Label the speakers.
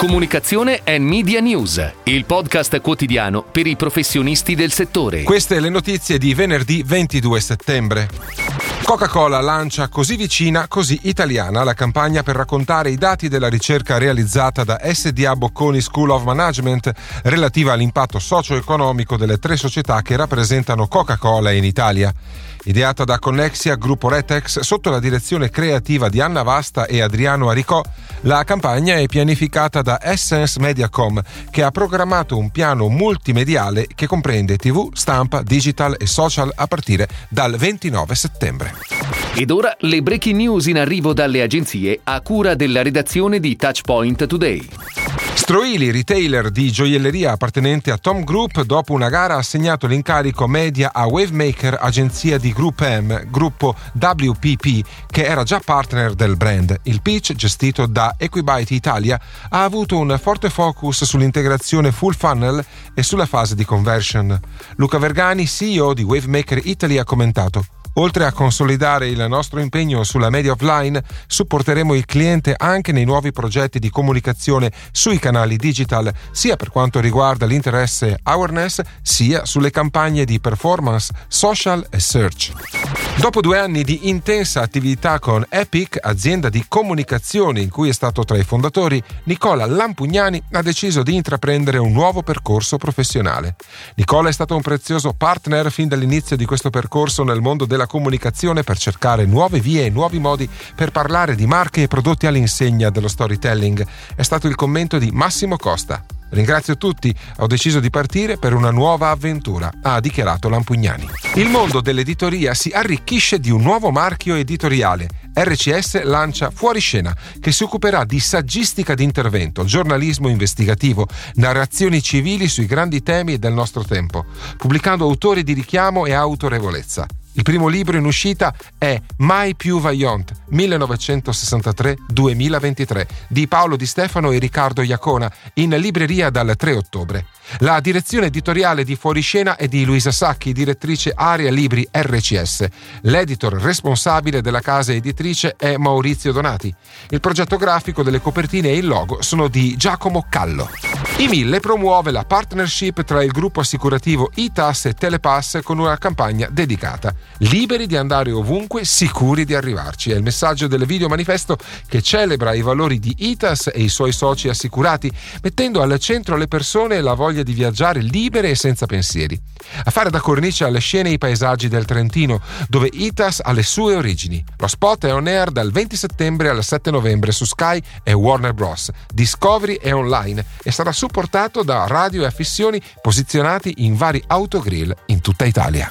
Speaker 1: Comunicazione e Media News, il podcast quotidiano per i professionisti del settore.
Speaker 2: Queste le notizie di venerdì 22 settembre. Coca-Cola lancia Così vicina, così italiana la campagna per raccontare i dati della ricerca realizzata da SDA Bocconi School of Management relativa all'impatto socio-economico delle tre società che rappresentano Coca-Cola in Italia. Ideata da Connexia Gruppo Retex sotto la direzione creativa di Anna Vasta e Adriano Aricò, la campagna è pianificata da Essence Mediacom, che ha programmato un piano multimediale che comprende TV, stampa, digital e social a partire dal 29 settembre.
Speaker 1: Ed ora le breaking news in arrivo dalle agenzie a cura della redazione di Touchpoint Today.
Speaker 2: Stroili, retailer di gioielleria appartenente a Tom Group, dopo una gara ha assegnato l'incarico media a Wavemaker, agenzia di Group M, gruppo WPP, che era già partner del brand. Il pitch, gestito da Equibyte Italia, ha avuto un forte focus sull'integrazione full funnel e sulla fase di conversion. Luca Vergani, CEO di Wavemaker Italy, ha commentato Oltre a consolidare il nostro impegno sulla media offline, supporteremo il cliente anche nei nuovi progetti di comunicazione sui canali digital, sia per quanto riguarda l'interesse awareness, sia sulle campagne di performance, social e search. Dopo due anni di intensa attività con Epic, azienda di comunicazione in cui è stato tra i fondatori, Nicola Lampugnani ha deciso di intraprendere un nuovo percorso professionale. Nicola è stato un prezioso partner fin dall'inizio di questo percorso nel mondo della comunicazione per cercare nuove vie e nuovi modi per parlare di marche e prodotti all'insegna dello storytelling. È stato il commento di Massimo Costa. Ringrazio tutti, ho deciso di partire per una nuova avventura, ha dichiarato Lampugnani. Il mondo dell'editoria si arricchisce di un nuovo marchio editoriale. RCS lancia Fuoriscena, che si occuperà di saggistica d'intervento, giornalismo investigativo, narrazioni civili sui grandi temi del nostro tempo, pubblicando autori di richiamo e autorevolezza. Il primo libro in uscita è Mai più Vaillant 1963-2023 di Paolo Di Stefano e Riccardo Iacona in libreria dal 3 ottobre. La direzione editoriale di Fuoriscena è di Luisa Sacchi, direttrice Area Libri RCS. L'editor responsabile della casa editrice è Maurizio Donati. Il progetto grafico delle copertine e il logo sono di Giacomo Callo. I Mille promuove la partnership tra il gruppo assicurativo ITAS e Telepass con una campagna dedicata. Liberi di andare ovunque, sicuri di arrivarci. È il messaggio del video manifesto che celebra i valori di ITAS e i suoi soci assicurati, mettendo al centro le persone la voglia di viaggiare libere e senza pensieri. A fare da cornice alle scene i paesaggi del Trentino, dove ITAS ha le sue origini. Lo spot è on air dal 20 settembre al 7 novembre su Sky e Warner Bros. Discovery è online e sarà supportato da radio e affissioni posizionati in vari autogrill in tutta Italia.